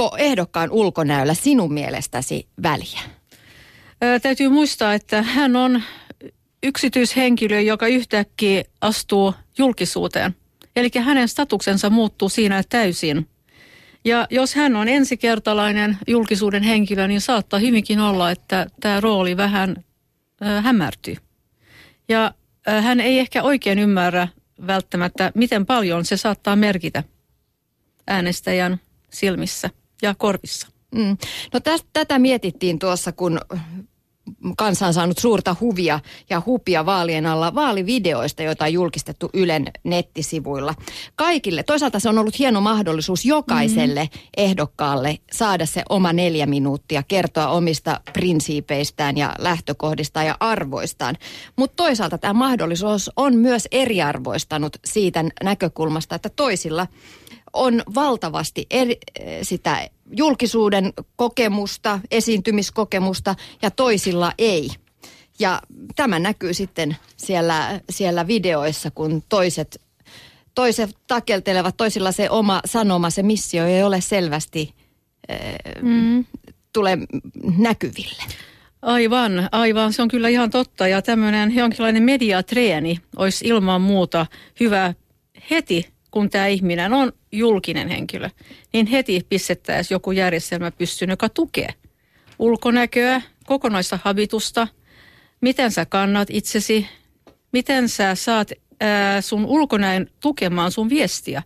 Onko ehdokkaan ulkonäöllä sinun mielestäsi väliä? Ää, täytyy muistaa, että hän on yksityishenkilö, joka yhtäkkiä astuu julkisuuteen. Eli hänen statuksensa muuttuu siinä täysin. Ja jos hän on ensikertalainen julkisuuden henkilö, niin saattaa hyvinkin olla, että tämä rooli vähän äh, hämärtyy. Ja äh, hän ei ehkä oikein ymmärrä välttämättä, miten paljon se saattaa merkitä äänestäjän silmissä ja korvissa. Mm. No tästä, tätä mietittiin tuossa, kun kansa on saanut suurta huvia ja hupia vaalien alla vaalivideoista, joita on julkistettu Ylen nettisivuilla. Kaikille, toisaalta se on ollut hieno mahdollisuus jokaiselle mm. ehdokkaalle saada se oma neljä minuuttia, kertoa omista prinsiipeistään ja lähtökohdistaan ja arvoistaan. Mutta toisaalta tämä mahdollisuus on myös eriarvoistanut siitä näkökulmasta, että toisilla on valtavasti eri, sitä julkisuuden kokemusta, esiintymiskokemusta ja toisilla ei. Ja tämä näkyy sitten siellä, siellä videoissa, kun toiset, toiset takeltelevat, toisilla se oma sanoma, se missio ei ole selvästi äh, mm. tule näkyville. Aivan, aivan. Se on kyllä ihan totta. Ja tämmöinen jonkinlainen mediatreeni olisi ilman muuta hyvä heti kun tämä ihminen on julkinen henkilö, niin heti pistettäisiin joku järjestelmä pystyyn, joka tukee ulkonäköä, kokonaista habitusta, miten sä kannat itsesi, miten sä saat ää, sun ulkonäön tukemaan sun viestiä.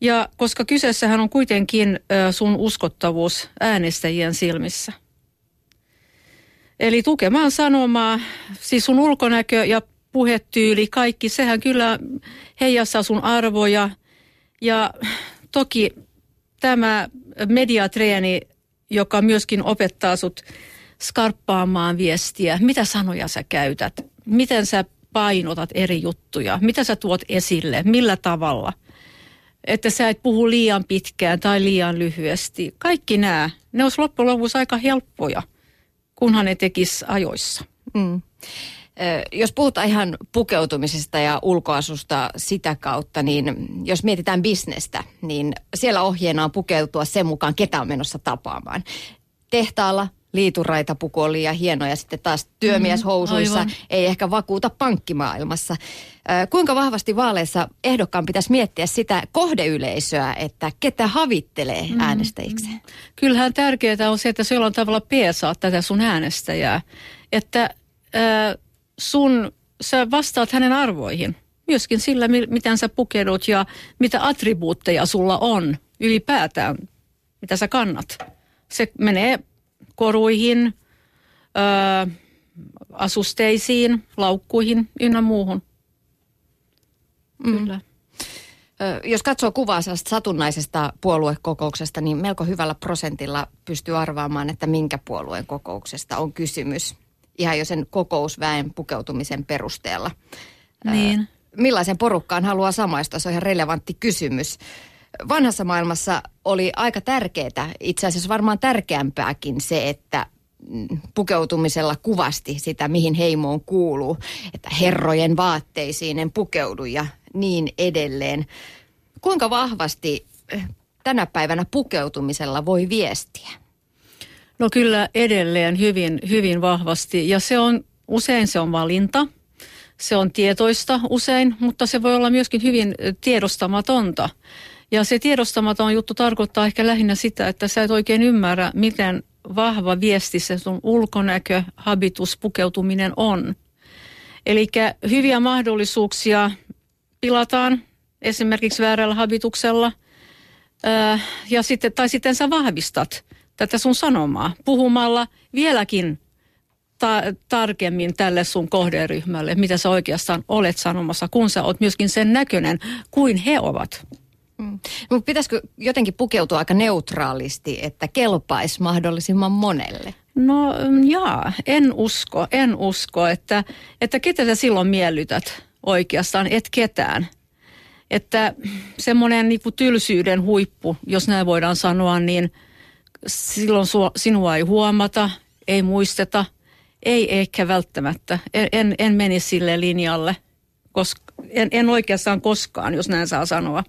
Ja koska kyseessähän on kuitenkin ää, sun uskottavuus äänestäjien silmissä. Eli tukemaan sanomaa, siis sun ulkonäkö ja puhetyyli, kaikki, sehän kyllä heijastaa sun arvoja. Ja toki tämä mediatreeni, joka myöskin opettaa sut skarppaamaan viestiä, mitä sanoja sä käytät, miten sä painotat eri juttuja, mitä sä tuot esille, millä tavalla. Että sä et puhu liian pitkään tai liian lyhyesti. Kaikki nämä, ne olisi loppujen lopuksi aika helppoja, kunhan ne tekis ajoissa. Mm jos puhutaan ihan pukeutumisesta ja ulkoasusta sitä kautta, niin jos mietitään bisnestä, niin siellä ohjeena on pukeutua sen mukaan, ketä on menossa tapaamaan. Tehtaalla liituraita puku oli liian hieno ja sitten taas työmieshousuissa mm, ei ehkä vakuuta pankkimaailmassa. Kuinka vahvasti vaaleissa ehdokkaan pitäisi miettiä sitä kohdeyleisöä, että ketä havittelee mm, äänestäjikseen? Kyllähän tärkeää on se, että se on tavalla peesaa tätä sun äänestäjää. Että sun, sä vastaat hänen arvoihin. Myöskin sillä, miten sä pukeudut ja mitä attribuutteja sulla on ylipäätään, mitä sä kannat. Se menee koruihin, ö, asusteisiin, laukkuihin ynnä muuhun. Mm. Kyllä. Jos katsoo kuvaa satunnaisesta puoluekokouksesta, niin melko hyvällä prosentilla pystyy arvaamaan, että minkä puolueen kokouksesta on kysymys ihan jo sen kokousväen pukeutumisen perusteella. Niin. Millaisen porukkaan haluaa samaistua, se on ihan relevantti kysymys. Vanhassa maailmassa oli aika tärkeää, itse asiassa varmaan tärkeämpääkin se, että mm, pukeutumisella kuvasti sitä, mihin heimoon kuuluu. Että herrojen vaatteisiin en pukeudu ja niin edelleen. Kuinka vahvasti eh, tänä päivänä pukeutumisella voi viestiä? No kyllä edelleen hyvin, hyvin vahvasti ja se on, usein se on valinta, se on tietoista usein, mutta se voi olla myöskin hyvin tiedostamatonta. Ja se tiedostamaton juttu tarkoittaa ehkä lähinnä sitä, että sä et oikein ymmärrä, miten vahva viesti se sun ulkonäkö, habitus, pukeutuminen on. Eli hyviä mahdollisuuksia pilataan esimerkiksi väärällä habituksella, ja sitten, tai sitten sä vahvistat tätä sun sanomaa puhumalla vieläkin ta- tarkemmin tälle sun kohderyhmälle, mitä sä oikeastaan olet sanomassa, kun sä oot myöskin sen näköinen kuin he ovat. Mm. Mutta pitäisikö jotenkin pukeutua aika neutraalisti, että kelpaisi mahdollisimman monelle? No mm, jaa, en usko, en usko, että, että ketä sä silloin miellytät oikeastaan, et ketään. Että semmoinen niin tylsyyden huippu, jos näin voidaan sanoa, niin – silloin sua, sinua ei huomata, ei muisteta, ei ehkä välttämättä. En, en, en meni sille linjalle, koska en, en oikeastaan koskaan, jos näin saa sanoa.